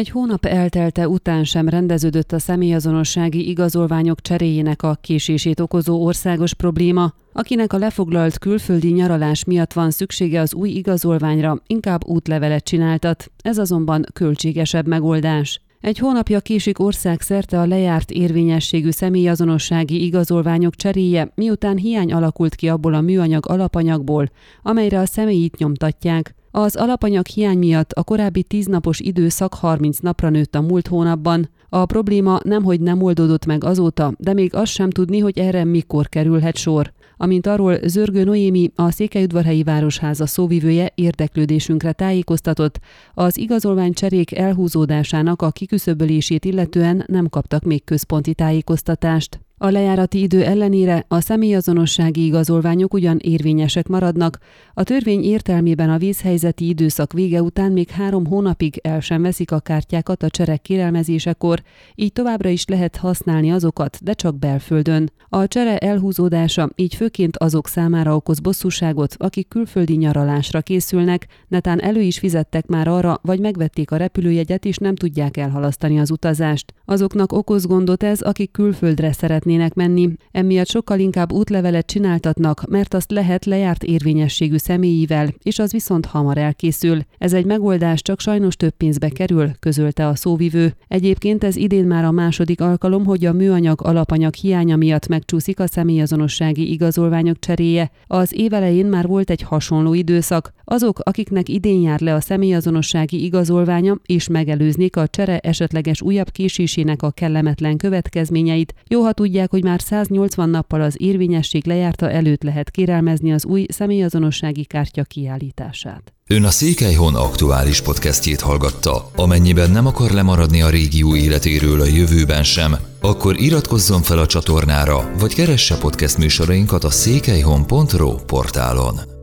Egy hónap eltelte után sem rendeződött a személyazonossági igazolványok cseréjének a késését okozó országos probléma. Akinek a lefoglalt külföldi nyaralás miatt van szüksége az új igazolványra, inkább útlevelet csináltat, ez azonban költségesebb megoldás. Egy hónapja késik országszerte a lejárt érvényességű személyazonossági igazolványok cseréje, miután hiány alakult ki abból a műanyag alapanyagból, amelyre a személyit nyomtatják. Az alapanyag hiány miatt a korábbi tíznapos időszak 30 napra nőtt a múlt hónapban. A probléma nemhogy nem oldódott meg azóta, de még azt sem tudni, hogy erre mikor kerülhet sor. Amint arról Zörgő Noémi, a Székelyudvarhelyi Városháza szóvivője érdeklődésünkre tájékoztatott, az igazolvány cserék elhúzódásának a kiküszöbölését illetően nem kaptak még központi tájékoztatást. A lejárati idő ellenére a személyazonossági igazolványok ugyan érvényesek maradnak, a törvény értelmében a vízhelyzeti időszak vége után még három hónapig el sem veszik a kártyákat a cserek kérelmezésekor, így továbbra is lehet használni azokat, de csak belföldön. A csere elhúzódása így főként azok számára okoz bosszúságot, akik külföldi nyaralásra készülnek, netán elő is fizettek már arra, vagy megvették a repülőjegyet, és nem tudják elhalasztani az utazást. Azoknak okoz gondot ez, akik külföldre szeretnék szeretnének menni, emiatt sokkal inkább útlevelet csináltatnak, mert azt lehet lejárt érvényességű személyivel, és az viszont hamar elkészül. Ez egy megoldás, csak sajnos több pénzbe kerül, közölte a szóvivő. Egyébként ez idén már a második alkalom, hogy a műanyag alapanyag hiánya miatt megcsúszik a személyazonossági igazolványok cseréje. Az évelején már volt egy hasonló időszak. Azok, akiknek idén jár le a személyazonossági igazolványa, és megelőznék a csere esetleges újabb késésének a kellemetlen következményeit, jó, ha tudják, tudják, hogy már 180 nappal az érvényesség lejárta előtt lehet kérelmezni az új személyazonossági kártya kiállítását. Ön a Székelyhon aktuális podcastjét hallgatta. Amennyiben nem akar lemaradni a régió életéről a jövőben sem, akkor iratkozzon fel a csatornára, vagy keresse podcast műsorainkat a székelyhon.pro portálon.